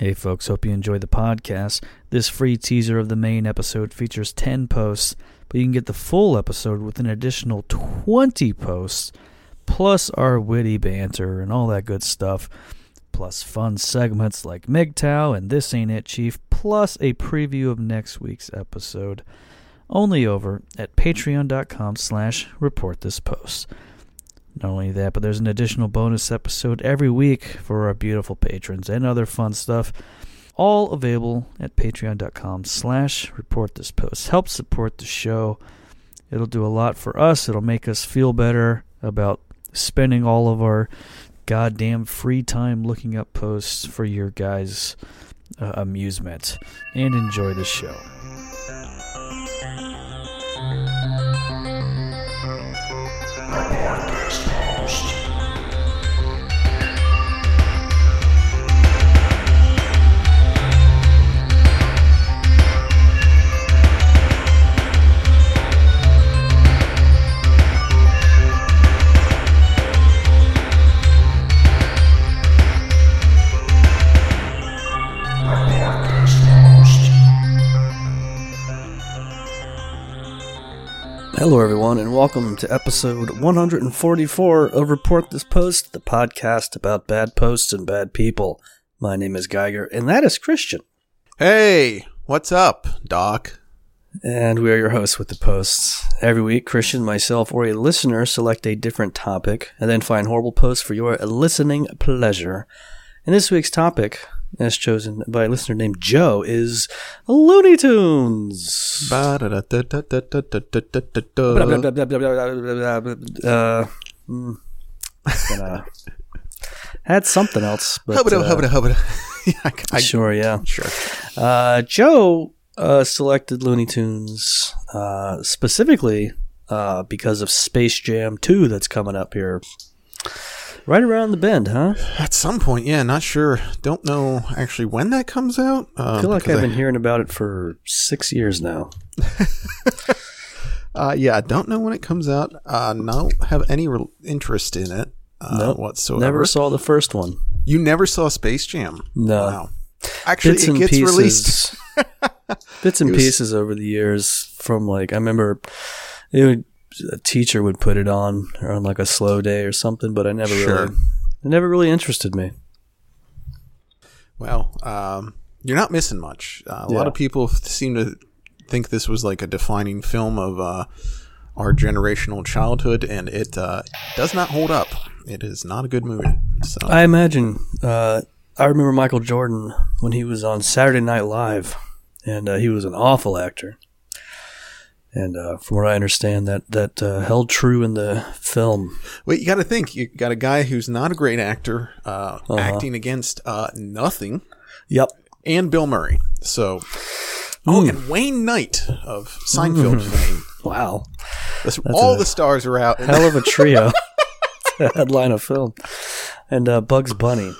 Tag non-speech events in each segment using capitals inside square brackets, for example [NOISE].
Hey, folks, hope you enjoyed the podcast. This free teaser of the main episode features 10 posts, but you can get the full episode with an additional 20 posts, plus our witty banter and all that good stuff, plus fun segments like MGTOW and This Ain't It Chief, plus a preview of next week's episode. Only over at patreon.com slash report this post. Not only that, but there's an additional bonus episode every week for our beautiful patrons and other fun stuff. All available at patreon.com slash report this post. Help support the show. It'll do a lot for us. It'll make us feel better about spending all of our goddamn free time looking up posts for your guys' uh, amusement. And enjoy the show. Hello, everyone, and welcome to episode 144 of Report This Post, the podcast about bad posts and bad people. My name is Geiger, and that is Christian. Hey, what's up, Doc? And we are your hosts with the posts. Every week, Christian, myself, or a listener select a different topic and then find horrible posts for your listening pleasure. In this week's topic, as chosen by a listener named Joe, is Looney Tunes. Had something else, but Hubba hubba hubba. I- sure, yeah. Sure. Uh, Joe uh, selected Looney Tunes uh, specifically because of Space Jam 2 that's coming up here. Right around the bend, huh? At some point, yeah, not sure. Don't know actually when that comes out. Um, I feel like I've been hearing about it for six years now. [LAUGHS] Uh, yeah, I don't know when it comes out. Uh, don't have any re- interest in it uh, Nope. whatsoever. Never saw the first one. You never saw Space Jam? No. Wow. Actually, Bits it gets pieces. released. bits [LAUGHS] and was- pieces over the years from like, I remember it would, a teacher would put it on on like a slow day or something, but I never Sure. really, it never really interested me. Well, um, you're not missing much. Uh, a Yeah. lot of people seem to think this was like a defining film of uh, our generational childhood, and it uh, does not hold up. It is not a good movie. So I imagine. Uh, I remember Michael Jordan when he was on Saturday Night Live, and uh, he was an awful actor. And uh, from what I understand, that that uh, held true in the film. wait, you got to think. You got a guy who's not a great actor uh, Uh-huh. acting against uh, nothing, Yep. and Bill Murray. So. Oh, Hmm. and Wayne Knight of Seinfeld fame. [LAUGHS] Wow. That's, all a the stars are out. Hell of a trio. [LAUGHS] [LAUGHS] headline a film, and uh, Bugs Bunny,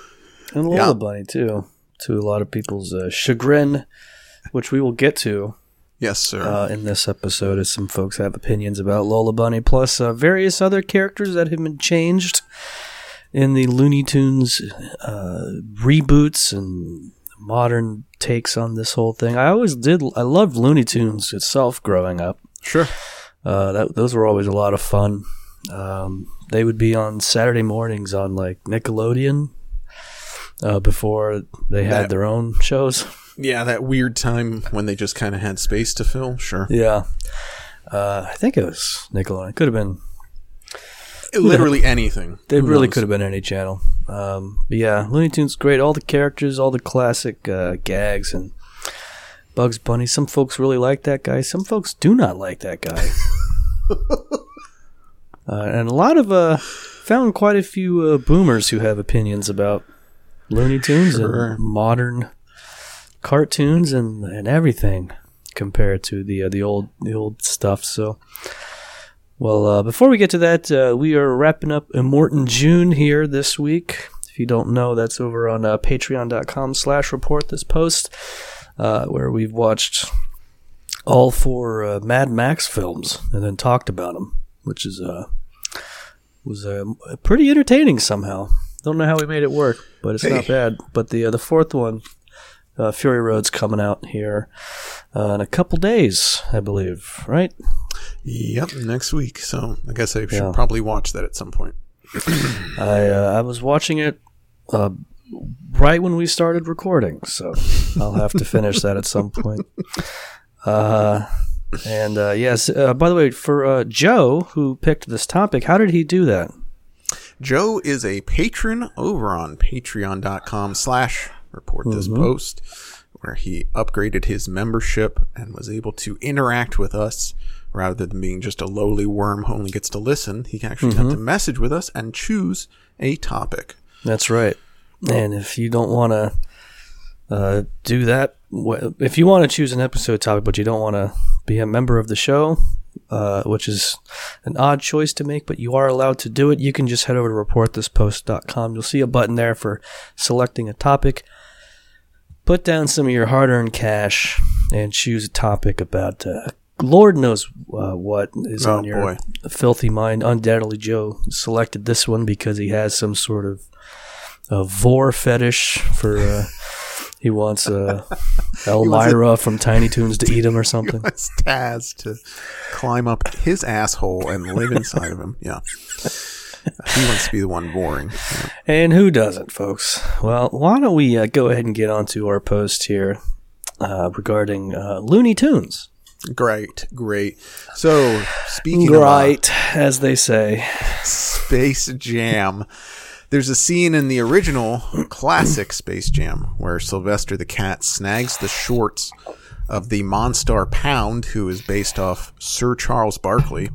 and Lola Yeah. Bunny too. To a lot of people's uh, chagrin, which we will get to. Yes, sir. uh, in this episode as some folks have opinions about Lola Bunny, plus uh, various other characters that have been changed in the Looney Tunes uh, reboots and modern takes on this whole thing. I always did. I loved Looney Tunes itself growing up. sure. Uh, that, those were always a lot of fun. Um, they would be on Saturday mornings on like Nickelodeon uh, before they had That- their own shows. Yeah, that weird time when they just kind of had space to fill. Sure. Yeah. Uh, I think it was Nickelodeon. It could have been Literally anything. They Who really knows? could have been any channel. Um, but yeah, Looney Tunes great. All the characters, all the classic uh, gags, and Bugs Bunny. Some folks really like that guy. Some folks do not like that guy. [LAUGHS] uh, and a lot of uh, found quite a few uh, boomers who have opinions about Looney Tunes Sure. and modern cartoons and, and everything compared to the uh, the old the old stuff. So. Well, uh, before we get to that, uh, we are wrapping up Immortan June here this week. If you don't know, that's over on uh, patreon.com slash report this post, uh, where we've watched all four uh, Mad Max films and then talked about them, which is uh, was uh, pretty entertaining somehow. Don't know how we made it work, but it's not bad. But the uh, the fourth one, Uh, Fury Road's coming out here uh, in a couple days, I believe. Right? Yep, next week. So I guess I should Yeah. probably watch that at some point. [CLEARS THROAT] I uh, I was watching it uh, right when we started recording, so I'll have to finish that at some point. Uh, and uh, yes, uh, by the way, for uh, Joe who picked this topic, how did he do that? Joe is a patron over on patreon.com slash report this Mhm. post where he upgraded his membership and was able to interact with us rather than being just a lowly worm who only gets to listen. He can actually got to message with us and choose a topic. That's right. And if you don't want to uh, do that, if you want to choose an episode topic, but you don't want to be a member of the show, uh, which is an odd choice to make, but you are allowed to do it, you can just head over to reportthispost.com. You'll see a button there for selecting a topic. Put down some of your hard earned cash and choose a topic about uh, Lord knows uh, what is Oh, on your boy. filthy mind. Undoubtedly, Joe selected this one because he has some sort of a vor fetish for. Uh, he wants uh, [LAUGHS] Elmyra from Tiny Toons to [LAUGHS] eat him or something. It's Taz to climb up his asshole and live inside of him. Yeah. He wants to be the one boring. [LAUGHS] And who doesn't, folks? Well, why don't we uh, go ahead and get onto our post here uh, regarding uh, Looney Tunes. Great, great. So, speaking of uh, Right, as they say. Space Jam. There's a scene in the original classic Space Jam where Sylvester the Cat snags the shorts of the Monstar Pound, who is based off Sir Charles Barkley.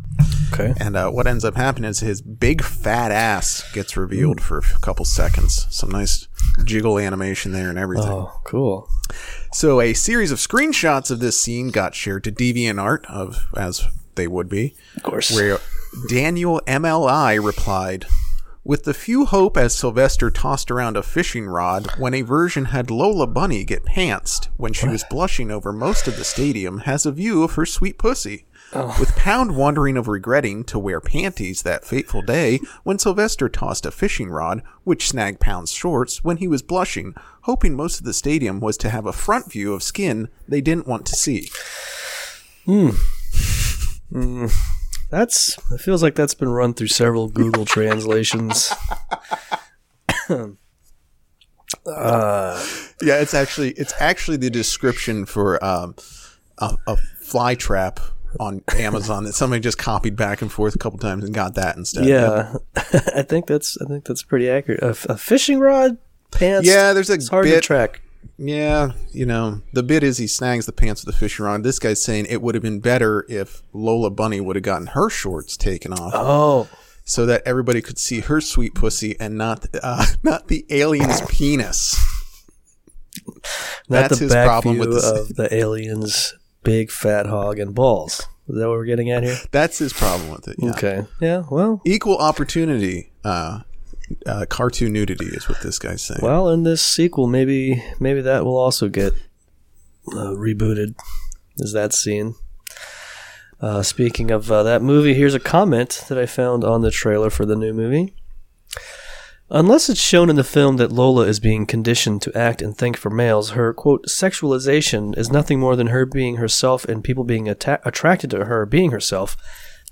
Okay. And uh, what ends up happening is his big fat ass gets revealed for a couple seconds. Some nice jiggle animation there and everything. Oh, cool. So a series of screenshots of this scene got shared to DeviantArt, of as they would be, Of course. where Daniel MLI replied, "With the few hope as Sylvester tossed around a fishing rod when a version had Lola Bunny get pantsed when she was blushing over most of the stadium has a view of her sweet pussy." Oh. With Pound wondering of regretting to wear panties that fateful day when Sylvester tossed a fishing rod, which snagged Pound's shorts when he was blushing, hoping most of the stadium was to have a front view of skin they didn't want to see. Hmm. Hmm. That's it feels like that's been run through several Google translations. [COUGHS] Uh. Yeah, it's actually it's actually the description for um, a, a fly trap on Amazon that somebody just copied back and forth a couple times and got that instead. Yeah, [LAUGHS] I think that's I think that's pretty accurate. A, a fishing rod, pants. Yeah, there's a it's hard to bit. track. Yeah, you know, the bit is he snags the pants with the fishing rod. This guy's saying it would have been better if Lola Bunny would have gotten her shorts taken off Oh, so that everybody could see her sweet pussy and not uh, [LAUGHS] not the alien's penis. not That's his problem with this. of the aliens' big fat hog and balls. Is that what we're getting at here? [LAUGHS] That's his problem with it. Yeah. Okay. Yeah. Well. Equal opportunity uh, uh, cartoon nudity is what this guy's saying. Well, in this sequel, maybe maybe that will also get uh, rebooted. Is that scene? Uh, speaking of uh, that movie, here's a comment that I found on the trailer for the new movie. Unless it's shown in the film that Lola is being conditioned to act and think for males, her quote sexualization is nothing more than her being herself and people being atta- attracted to her being herself.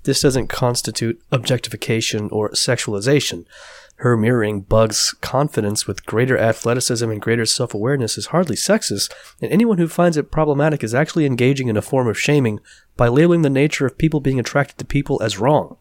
This doesn't constitute objectification or sexualization. Her mirroring Bug's confidence with greater athleticism and greater self awareness is hardly sexist, and anyone who finds it problematic is actually engaging in a form of shaming by labeling the nature of people being attracted to people as wrong.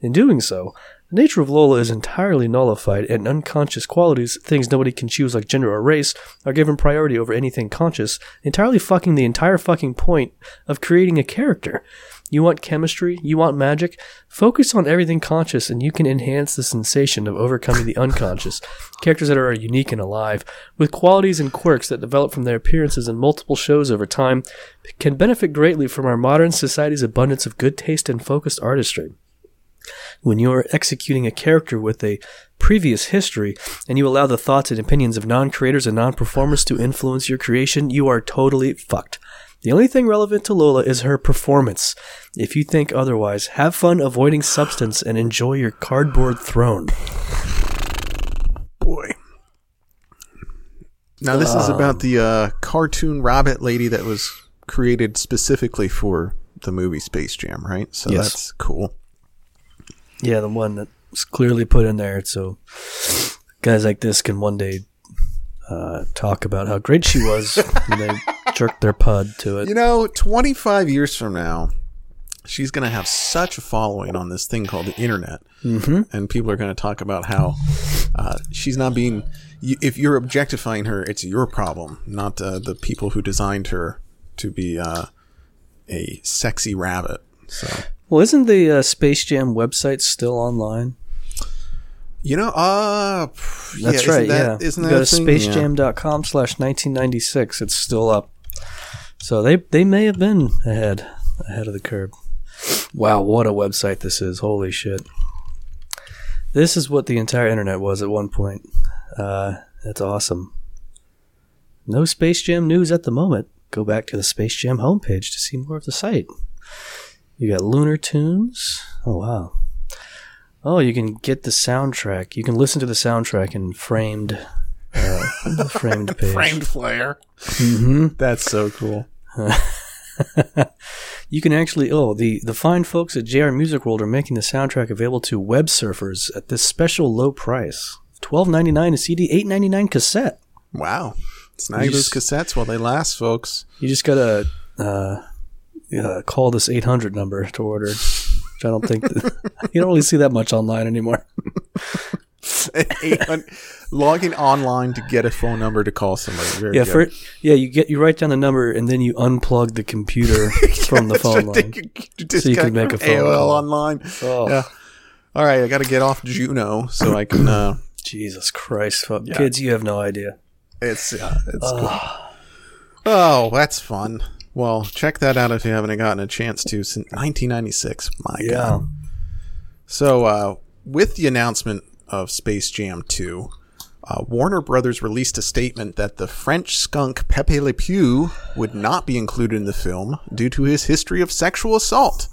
In doing so, the nature of Lola is entirely nullified, and unconscious qualities, things nobody can choose like gender or race, are given priority over anything conscious, entirely fucking the entire fucking point of creating a character. You want chemistry? You want magic? Focus on everything conscious, and you can enhance the sensation of overcoming the unconscious. Characters that are unique and alive, with qualities and quirks that develop from their appearances in multiple shows over time, can benefit greatly from our modern society's abundance of good taste and focused artistry when you're executing a character with a previous history and you allow the thoughts and opinions of non creators and non performers to influence your creation, you are totally fucked. The only thing relevant to Lola is her performance. If you think otherwise, have fun avoiding substance and enjoy your cardboard throne. Boy. Now this is about the uh, cartoon rabbit lady that was created specifically for the movie Space Jam, right? So Yes. that's cool. Yeah, the one that was clearly put in there so guys like this can one day uh, talk about how great she was [LAUGHS] when they jerked their pud to it. You know, 25 years from now, she's going to have such a following on this thing called the internet. Mm-hmm. And people are going to talk about how uh, she's not being. You, if you're objectifying her, it's your problem, not uh, the people who designed her to be uh, a sexy rabbit. So, Well, isn't the uh, Space Jam website still online? you know, uh, pff, That's yeah, right, isn't that, yeah. Isn't that Go to spacejam.com slash 1996. It's still up. So they, they may have been ahead ahead of the curve. Wow, what a website this is. Holy shit. This is what the entire internet was at one point. Uh, that's awesome. No Space Jam news at the moment. Go back to the Space Jam homepage to see more of the site. You got Lunar Tunes. Oh, wow. Oh, you can get the soundtrack. You can listen to the soundtrack in framed, uh, [LAUGHS] framed page. Framed flare. hmm [LAUGHS] That's so cool. [LAUGHS] You can actually. Oh, the the fine folks at JR Music World are making the soundtrack available to web surfers at this special low price: twelve ninety nine a CD, eight ninety nine cassette. Wow. Snag those cassettes while they last, folks. You just gotta uh, uh, call this eight hundred number to order. Which I don't think [LAUGHS] you don't really see that much online anymore. [LAUGHS] logging online to get a phone number to call somebody. Very Yeah, for yeah, you get you write down the number and then you unplug the computer [LAUGHS] from the phone line. so you can make a phone AOL call. online. Oh. Yeah. All right, I got to get off Juno so I can. Uh, Jesus Christ, fuck. kids, you have no idea. it's uh, it's cool. Oh, that's fun. Well, check that out if you haven't gotten a chance to since 1996. My Yeah. God. So, uh, with the announcement of Space Jam 2, uh, Warner Brothers released a statement that the French skunk Pepe Le Pew would not be included in the film due to his history of sexual assault.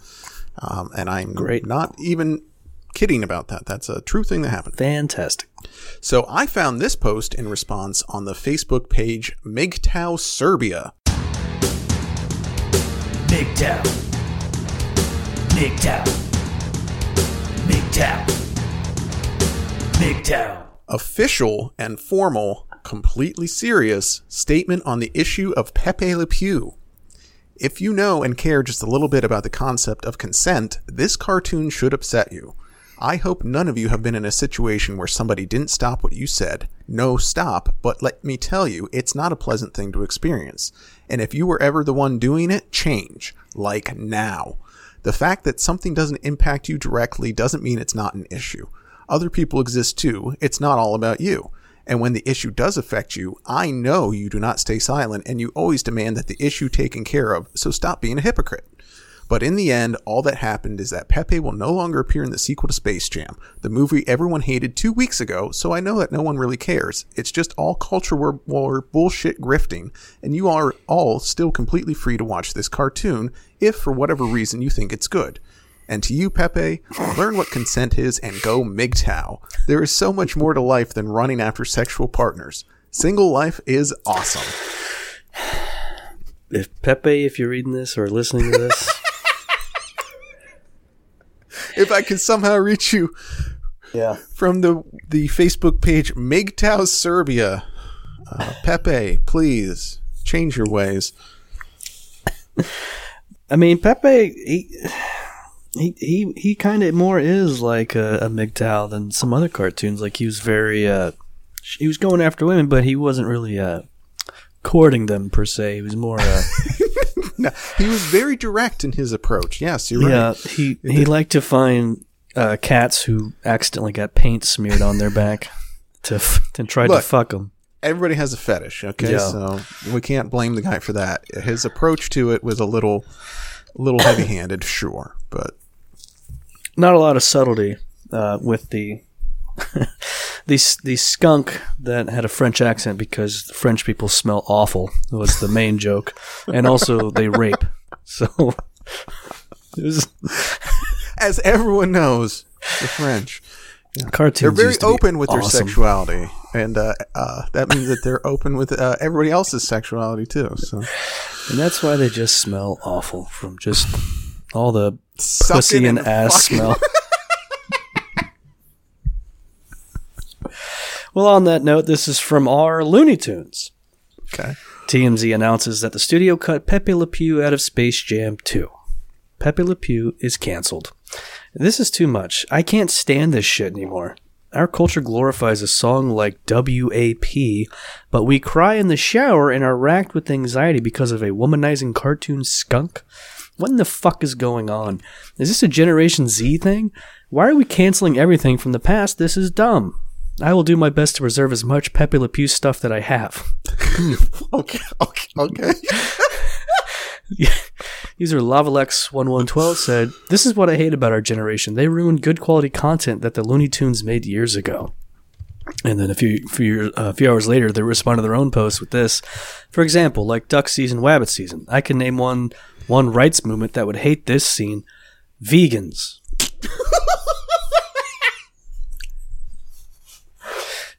Um, and I'm Great. not even kidding about that. That's a true thing that happened. Fantastic. So I found this post in response on the Facebook page MGTOW Serbia. MGTOW. MGTOW. MGTOW. MGTOW. Official and formal, completely serious statement on the issue of Pepe Le Pew. If you know and care just a little bit about the concept of consent, this cartoon should upset you. I hope none of you have been in a situation where somebody didn't stop what you said. No, stop, but let me tell you, it's not a pleasant thing to experience. And if you were ever the one doing it, change. Like now. The fact that something doesn't impact you directly doesn't mean it's not an issue. Other people exist too. It's not all about you. And when the issue does affect you, I know you do not stay silent and you always demand that the issue taken care of, so stop being a hypocrite. But in the end, all that happened is that Pepe will no longer appear in the sequel to Space Jam, the movie everyone hated two weeks ago, so I know that no one really cares. It's just all culture war, bullshit grifting, and you are all still completely free to watch this cartoon if for whatever reason you think it's good. And to you, Pepe, learn what consent is and go MGTOW. There is so much more to life than running after sexual partners. Single life is awesome. If Pepe, if you're reading this or listening to this, If I can somehow reach you yeah, from the the Facebook page MGTOW Serbia, uh, Pepe, please change your ways. I mean Pepe, he he he, he kind of more is like a, a MGTOW than some other cartoons. Like he was very, uh, he was going after women, but he wasn't really uh, courting them per se. He was more, uh, [LAUGHS] [LAUGHS] No, he was very direct in his approach. Yes, you're right. yeah, he he liked to find uh, cats who accidentally got paint smeared on their back to f- to try to fuck them. Everybody has a fetish, okay? Yeah. So we can't blame the guy for that. His approach to it was a little, a little heavy-handed, sure, but not a lot of subtlety uh, with the [LAUGHS] the the skunk that had a French accent because French people smell awful was the main [LAUGHS] joke, and also they rape. So [LAUGHS] it was as everyone knows, the French cartoons. they're very used to be open with their sexuality. and uh, uh, that means that they're open with uh, everybody else's sexuality too. So And that's why they just smell awful from just all the Sucking pussy and ass fucking- smell. Well, on that note, this is from our Looney Tunes. Okay. TMZ announces that the studio cut Pepe Le Pew out of Space Jam 2. Pepe Le Pew is canceled. This is too much. I can't stand this shit anymore. Our culture glorifies a song like WAP, but we cry in the shower and are racked with anxiety because of a womanizing cartoon skunk? What in the fuck is going on? Is this a Generation Z thing? Why are we canceling everything from the past? This is dumb. I will do my best to preserve as much Pepe Le Pew stuff that I have. [LAUGHS] Okay. Okay. Okay. [LAUGHS] User Lavalex1112 said, This is what I hate about our generation. They ruined good quality content that the Looney Tunes made years ago. And then a few few, uh, few hours later, they responded to their own post with this. For example, like duck season, wabbit season. I can name one one rights movement that would hate this scene. Vegans. [LAUGHS]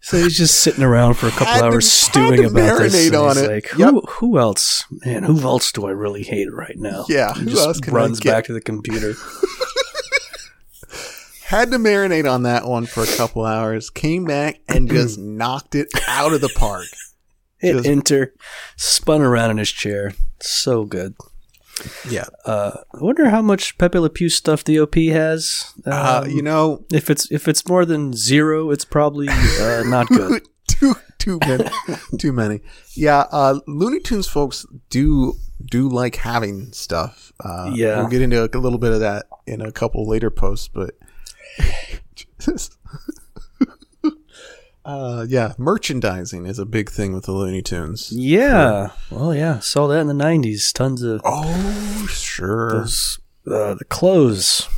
so he's just sitting around for a couple to- hours had stewing to about this. on he's it. Like, who, Yep. who else? Man, who else do I really hate right now? Yeah, He who just else runs back to the computer. [LAUGHS] Had to marinate on that one for a couple hours. Came back and [CLEARS THROAT] just knocked it out of the park. Hit Just- enter, spun around in his chair. So good. Yeah. Uh, I wonder how much Pepe Le Pew stuff the OP has. Uh, Um, you know, if it's if it's more than zero, it's probably uh, not [LAUGHS] good. too too many, too many. Yeah, uh, Looney Tunes folks do do like having stuff. Uh, Yeah. we'll get into a, little bit of that in a couple later posts, but [LAUGHS] uh, yeah, merchandising is a big thing with the Looney Tunes. Yeah. Well, yeah. Saw that in the '90s. Tons of Oh, sure. those uh, the clothes,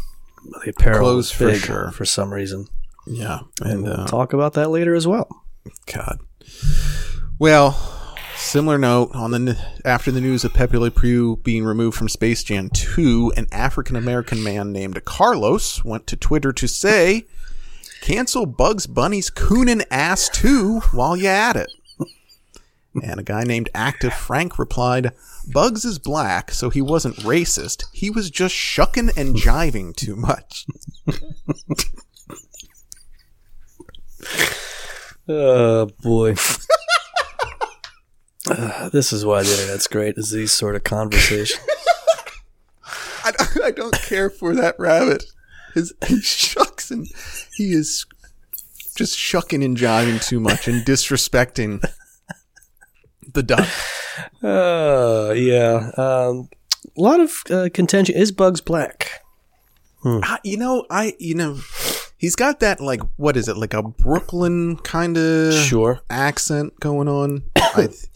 the apparel, Clothes for sure. for some reason. Yeah, And and we'll uh, talk about that later as well. God. Well, similar note on the after the news of Pepe Le Pew being removed from Space Jam 2, an African American man named Carlos went to Twitter to say, "Cancel Bugs Bunny's Coonin' Ass too while you at it." And a guy named Active Frank replied, "Bugs is black, so he wasn't racist. He was just shucking and jiving too much." Oh boy. [LAUGHS] Uh, this is why the internet's great. Is these sort of conversations. [LAUGHS] I, I don't care for that rabbit. His, [LAUGHS] he shucks and he is just shucking and jiving too much and disrespecting the duck. Uh, yeah. Um, a lot of uh, contention. Is Bugs black? I, you know, I you know, he's got that like what is it like a Brooklyn kind of Sure. accent going on. [COUGHS] I, th-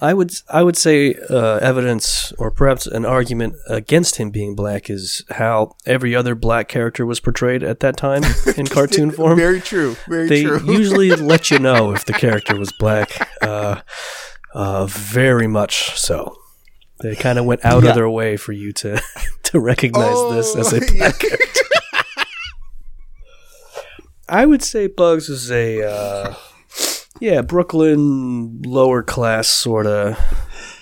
I would I would say uh, evidence or perhaps an argument against him being black is how every other black character was portrayed at that time [LAUGHS] in cartoon [LAUGHS] form. very true, very they true. [LAUGHS] usually let you know if the character was black. Uh, uh, very much so. They kind of went out Yeah. of their way for you to to recognize this as a Oh, black yeah. Character. I would say Bugs is a uh, yeah Brooklyn lower class sort of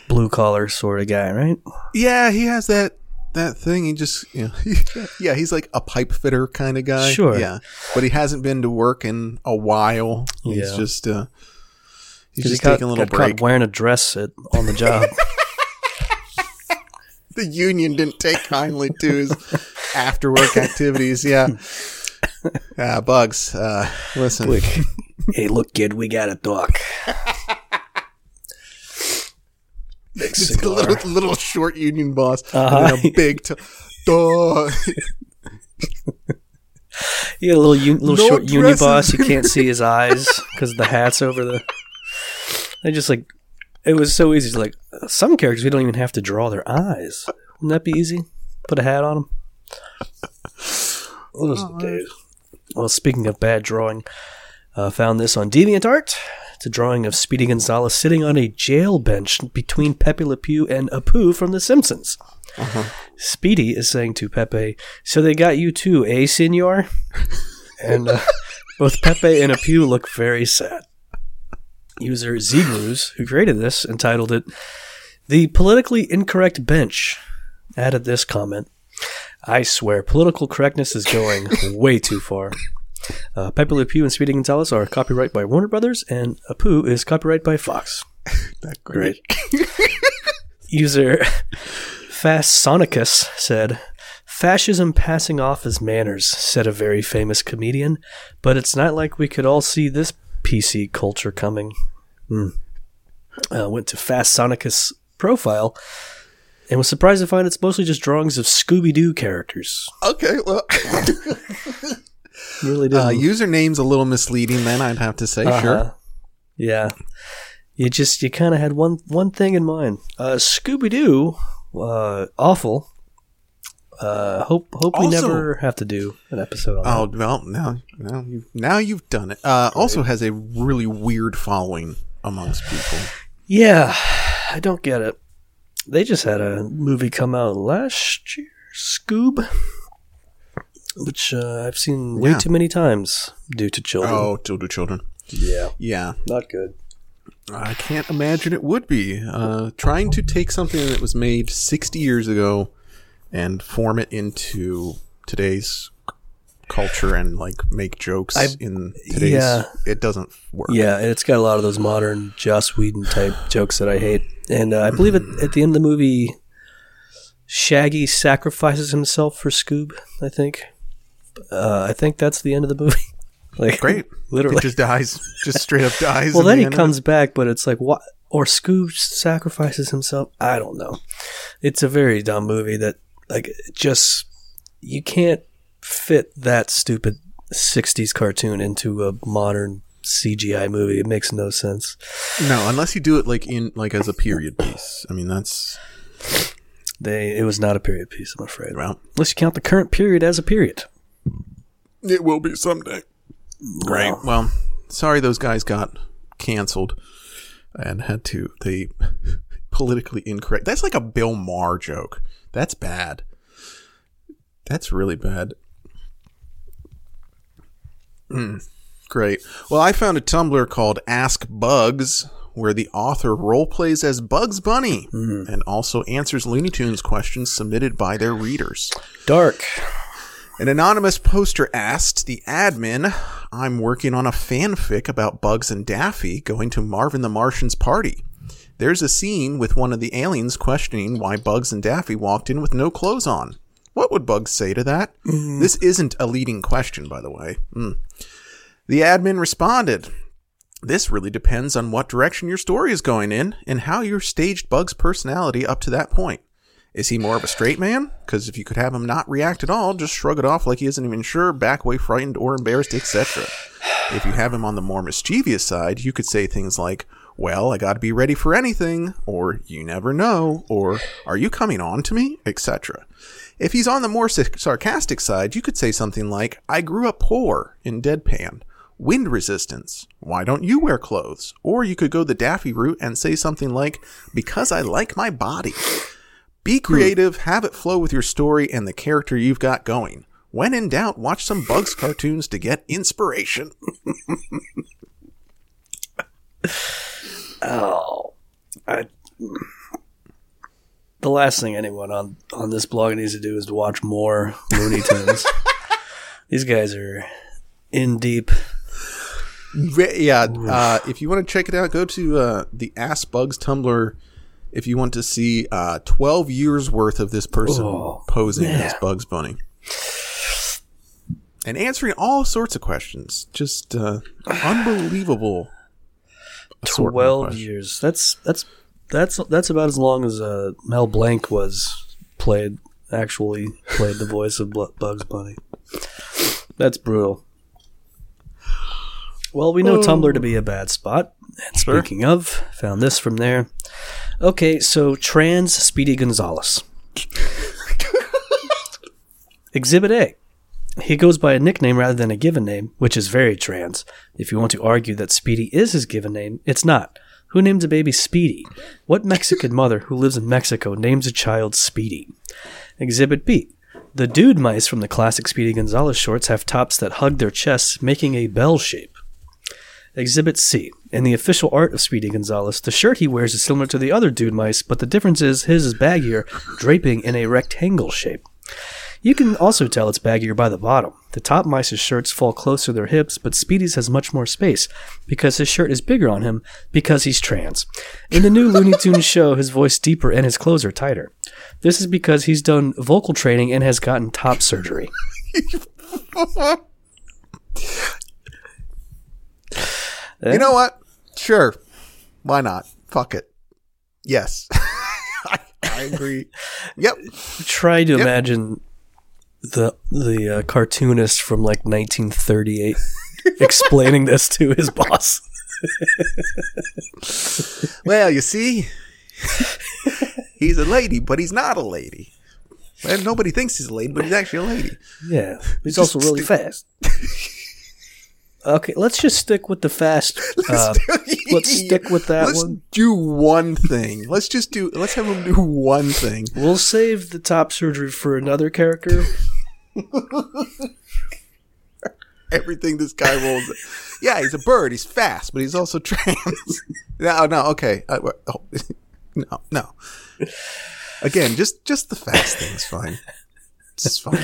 blue collar sort of guy, right? Yeah, he has that that thing. He just, you know, [LAUGHS] yeah, he's like a pipe fitter kind of guy. Sure. Yeah, but he hasn't been to work in a while. He's Yeah. just, uh, he's 'Cause just he got, taking a little got break. wearing a dress at, on the job. [LAUGHS] [LAUGHS] The union didn't take kindly to his after work activities. Yeah. [LAUGHS] Ah, bugs. Uh, listen. Quick, hey, look, kid, we got a talk. [LAUGHS] It's a little, little short union boss Uh-huh. and a big. T- Duh. You got a little un- little No short union boss. You can't see his [LAUGHS] eyes because the hat's over the. They just like it was so easy. Like some characters, we don't even have to draw their eyes. Wouldn't that be easy? Put a hat on them. Those are the days. Well, speaking of bad drawing, uh, found this on DeviantArt. It's a drawing of Speedy Gonzales sitting on a jail bench between Pepe Le Pew and Apu from The Simpsons. Speedy is saying to Pepe, "So they got you too, eh, Senor?" [LAUGHS] and uh, both Pepe and Apu look very sad. User Zgruz, who created this, entitled it The Politically Incorrect Bench, added this comment I swear, political correctness is going [LAUGHS] way too far. Uh, Pepe Le Pew and Speedy Gonzales are copyright by Warner Brothers, and Apu is copyright by Fox. [LAUGHS] That Great. [LAUGHS] User Fast Sonicus said, Fascism passing off as manners, said a very famous comedian, but it's not like we could all see this PC culture coming. Hmm. Uh, went to Fast Sonicus profile and was surprised to find it's mostly just drawings of Scooby Doo characters. Okay, well, [LAUGHS] Really did. uh, username's a little misleading. Then I'd have to say, sure. Uh-huh. Yeah. You just you kind of had one one thing in mind. Uh, Scooby Doo, uh, awful. Uh, hope hope we never have to do an episode on Oh that. well, now now you've, now you've done it. Uh, also has a really weird following amongst people. Yeah, I don't get it. They just had a movie come out last year, Scoob, which uh, I've seen way Yeah. too many times due to children. Oh, due to the children. yeah, Yeah, not good. I can't imagine it would be. Uh, trying to take something that was made 60 years ago and form it into today's culture and like make jokes I- in today's yeah. it doesn't work. Yeah, and it's got a lot of those modern Joss Whedon type jokes that I hate. And uh, I believe at, at the end of the movie, Shaggy sacrifices himself for Scoob. I think. Uh, I think that's the end of the movie. [LAUGHS] like Great. literally. It just dies. Just straight up dies. well, then the he comes back, but it's like what? Or Scoob sacrifices himself. I don't know. It's a very dumb movie that like just you can't fit that stupid '60s cartoon into a modern CGI movie. It makes no sense. No, unless you do it like in like as a period piece. I mean, that's They it was not a period piece, I'm afraid. well, Unless you count the current period as a period. it will be someday. Right. Wow. Well, sorry those guys got canceled and had to they [LAUGHS] politically incorrect. That's like a Bill Maher joke. That's bad. That's really bad. Mm, great. Well, I found a Tumblr called Ask Bugs where the author role plays as Bugs Bunny and also answers Looney Tunes questions submitted by their readers. Dark. An anonymous poster asked the admin, I'm working on a fanfic about Bugs and Daffy going to Marvin the Martian's party. There's a scene with one of the aliens questioning why Bugs and Daffy walked in with no clothes on. What would Bugs say to that? This isn't a leading question, by the way. Hmm. The admin responded, This really depends on what direction your story is going in and how you staged Bugs' personality up to that point. Is he more of a straight man? Because if you could have him not react at all, just shrug it off like he isn't even sure, back away frightened or embarrassed, etc. If you have him on the more mischievous side, you could say things like, Well, I gotta be ready for anything, or You never know, or Are you coming on to me? etc. If he's on the more sarcastic side, you could say something like, I grew up poor in deadpan. Wind resistance. Why don't you wear clothes? Or you could go the Daffy route and say something like, Because I like my body. Be hmm. creative, have it flow with your story and the character you've got going. When in doubt, watch some Bugs cartoons to get inspiration. [LAUGHS] Oh, I, hmm. The last thing anyone on on this blog needs to do is to watch more Looney Tunes. [LAUGHS] These guys are in deep. Yeah, uh, if you want to check it out, go to uh, the Ass Bugs Tumblr. If you want to see uh, 12 years worth of this person Oh, posing man. as Bugs Bunny and answering all sorts of questions, just uh, unbelievable. Twelve years. That's that's that's that's about as long as uh, Mel Blanc was played. Actually, played the voice of Bugs Bunny. That's brutal. Well, we know Tumblr to be a bad spot. And Sure. speaking of, found this from there. Okay, so trans Speedy Gonzales. [LAUGHS] Exhibit A. He goes by a nickname rather than a given name, which is very trans. If you want to argue that Speedy is his given name, it's not. Who names a baby Speedy? What Mexican mother who lives in Mexico names a child Speedy? Exhibit B. The dude mice from the classic Speedy Gonzales shorts have tops that hug their chests, making a bell shape. Exhibit C. In the official art of Speedy Gonzales, the shirt he wears is similar to the other Dude Mice, but the difference is his is baggier, draping in a rectangle shape. You can also tell it's baggier by the bottom. The top mice's shirts fall close to their hips, but Speedy's has much more space because his shirt is bigger on him because he's trans. In the new Looney Tunes show, his voice deeper and his clothes are tighter. This is because he's done vocal training and has gotten top surgery. You know what? Sure. Why not? Fuck it. Yes. [LAUGHS] I, I agree. Yep. Try to imagine the the uh, cartoonist from like 1938 [LAUGHS] explaining this to his [LAUGHS] boss. Well, you see, he's a lady, but he's not a lady. And nobody thinks he's a lady, but he's actually a lady. Yeah, he's also really fast. [LAUGHS] Okay, let's just stick with the fast. [LAUGHS] Uh, let's stick with that Let's one. do one thing. Let's just do. Let's have him do one thing. We'll save the top surgery for another character. [LAUGHS] Everything this guy rolls. Yeah, he's a bird. He's fast, but he's also [LAUGHS] trans. no, no, okay. Uh, oh, no, no. Again, just just the fast thing's fine. It's fine.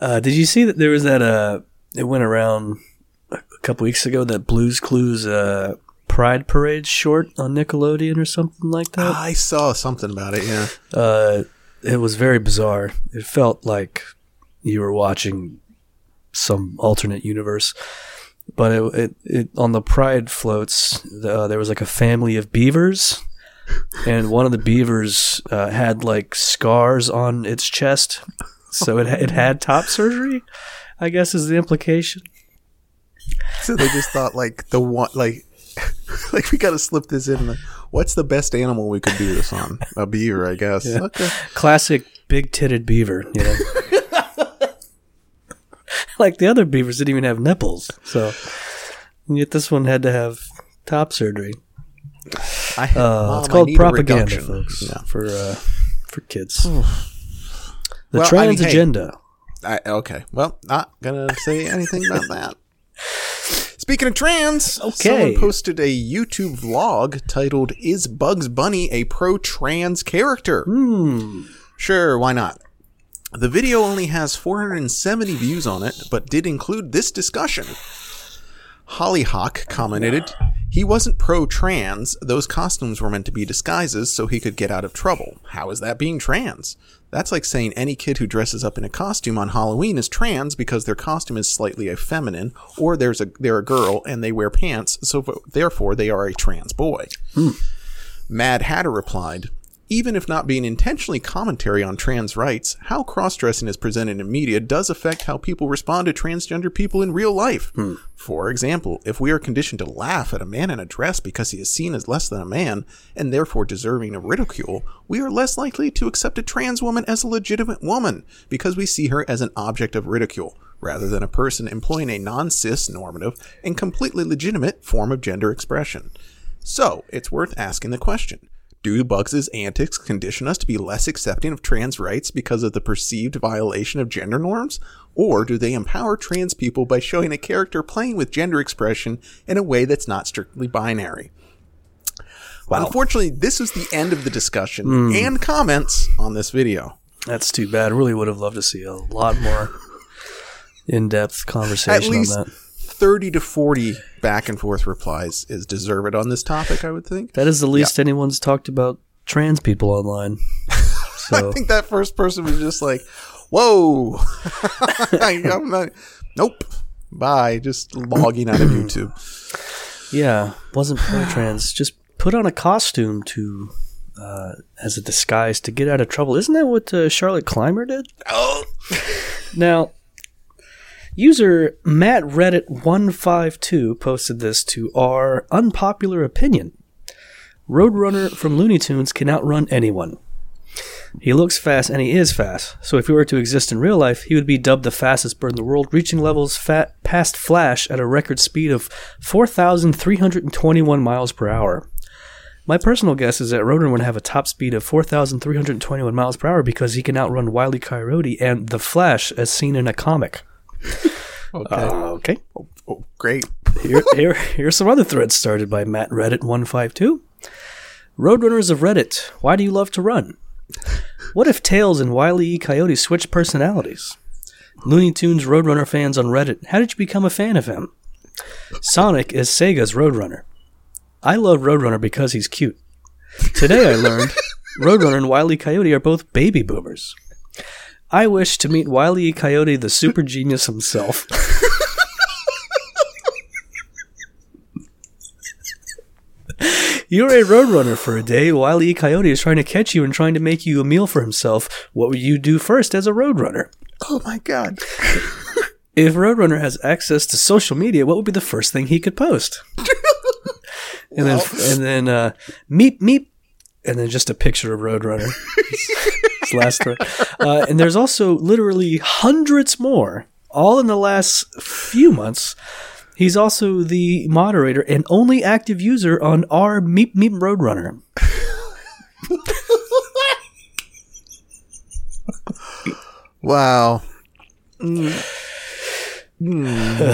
Uh, did you see that there was that? Uh, it went around couple weeks ago that Blues Clues uh, Pride Parade short on Nickelodeon or something like that. I saw something about it. Yeah. Uh, it was very bizarre. It felt like you were watching some alternate universe. But it, it, it on the Pride floats, uh, there was like a family of beavers, and one of the beavers uh, had like scars on its chest, so it it had top surgery. I guess is the implication. So they just thought like the one like [LAUGHS] like we got to slip this in. Like, what's the best animal we could do this on? A beaver, I guess. Okay. Classic big titted beaver, you know. [LAUGHS] like the other beavers didn't even have nipples, so yet this one had to have top surgery. I, Uh, Mom, it's called propaganda, folks, Yeah. for uh, for kids. the Well, I trans mean, hey. agenda. I, okay. Well, not gonna say anything about that. Speaking of trans, Okay. someone posted a YouTube vlog titled "Is Bugs Bunny a pro-trans character?" Hmm. Sure, why not? The video only has 470 views on it, but did include this discussion. Hollyhock commented, He wasn't pro trans. Those costumes were meant to be disguises so he could get out of trouble. How is that being trans? That's like saying any kid who dresses up in a costume on Halloween is trans because their costume is slightly effeminate, or there's a they're a girl and they wear pants, so therefore they are a trans boy. Hmm. Mad Hatter replied, even if not being intentionally commentary on trans rights, how cross dressing is presented in media does affect how people respond to transgender people in real life. Hmm. For example, if we are conditioned to laugh at a man in a dress because he is seen as less than a man, and therefore deserving of ridicule, we are less likely to accept a trans woman as a legitimate woman because we see her as an object of ridicule, rather than a person employing a non cis normative and completely legitimate form of gender expression. So, it's worth asking the question Do Bugs' antics condition us to be less accepting of trans rights because of the perceived violation of gender norms? Or do they empower trans people by showing a character playing with gender expression in a way that's not strictly binary? Unfortunately, this is the end of the discussion hmm. and comments on this video. That's too bad. Really would have loved to see a lot more [LAUGHS] in-depth At conversation least on that. 30 to 40 back and forth replies is deserved on this topic, I would think. That is the least anyone's talked about trans people online. [LAUGHS] So I think that first person was just like, "Whoa, [LAUGHS] I'm not, nope, bye." Just logging out of [CLEARS THROAT] YouTube. yeah, wasn't pro trans. [SIGHS] Just put on a costume to uh, as a disguise to get out of trouble. Isn't that what uh, Charlotte Clymer did? Oh, Now, user Matt Reddit one five two posted this to our unpopular opinion. Roadrunner from Looney Tunes can outrun anyone. He looks fast and he is fast, so if he were to exist in real life, he would be dubbed the fastest bird in the world, reaching levels fat past Flash at a record speed of 4,321 miles per hour. My personal guess is that Roadrunner would have a top speed of 4,321 miles per hour because he can outrun Wile E. Coyote and the Flash as seen in a comic. [LAUGHS] okay, Uh, okay. oh, great. here, [LAUGHS] here, here's some other threads started by Matt Reddit one five two. Roadrunners of Reddit, why do you love to run? What if Tails and Wile E. Coyote switch personalities? Looney Tunes Roadrunner fans on Reddit, how did you become a fan of him? Sonic is Sega's Roadrunner. I love Roadrunner because he's cute. Today I learned [LAUGHS] Roadrunner and Wile E. Coyote are both baby boomers. I wish to meet Wile E. Coyote, the super genius himself. [LAUGHS] You're a roadrunner for a day. Wile E. Coyote is trying to catch you and trying to make you a meal for himself. What would you do first as a roadrunner? Oh my god. [LAUGHS] If Roadrunner has access to social media, what would be the first thing he could post? [LAUGHS] and then, and then, uh, meep meep, and then just a picture of Roadrunner. His last thread. Uh, and there's also literally hundreds more, all in the last few months. He's also the moderator and only active user on our Meep Meep Roadrunner. Wow. Mm. Hmm.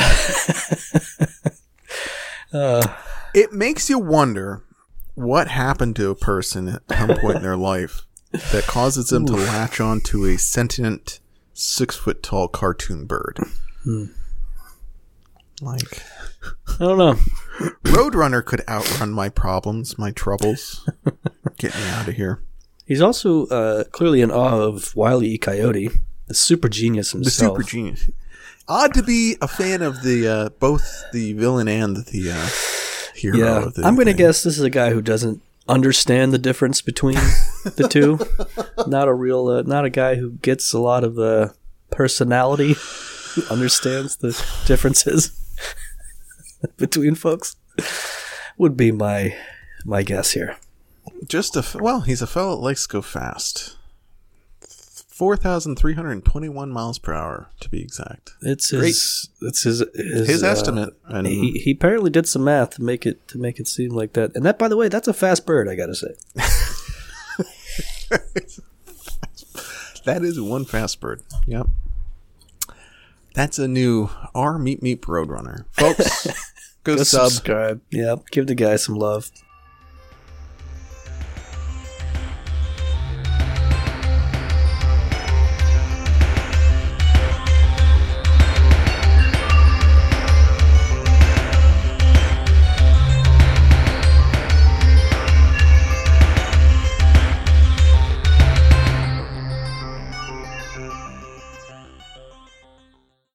[LAUGHS] Uh. it makes you wonder what happened to a person at some point in their life that causes them to latch on to a sentient six foot tall cartoon bird. Like I don't know. [LAUGHS] Roadrunner could outrun my problems, my troubles. [LAUGHS] Get me out of here. He's also uh, clearly in awe of Wile E. Coyote, the super genius The himself. super genius. Odd to be a fan of the uh, both the villain and the uh, hero. Yeah, the I'm going to guess this is a guy who doesn't understand the difference between the two. [LAUGHS] Not a real, uh, not a guy who gets a lot of uh, personality, who understands the differences [LAUGHS] between folks. Would be my my guess here. Just a f- well, he's a fellow that likes to go fast. Four thousand three hundred twenty-one miles per hour, to be exact. It's his. It's his. His, His uh, estimate, and He, he apparently did some math to make it to make it seem like that. And that, by the way, that's a fast bird. I gotta say. [LAUGHS] that is one fast bird. Yep. That's a new R Meep Meep Roadrunner, folks. [LAUGHS] Go Go sub. subscribe. Yeah, give the guy some love.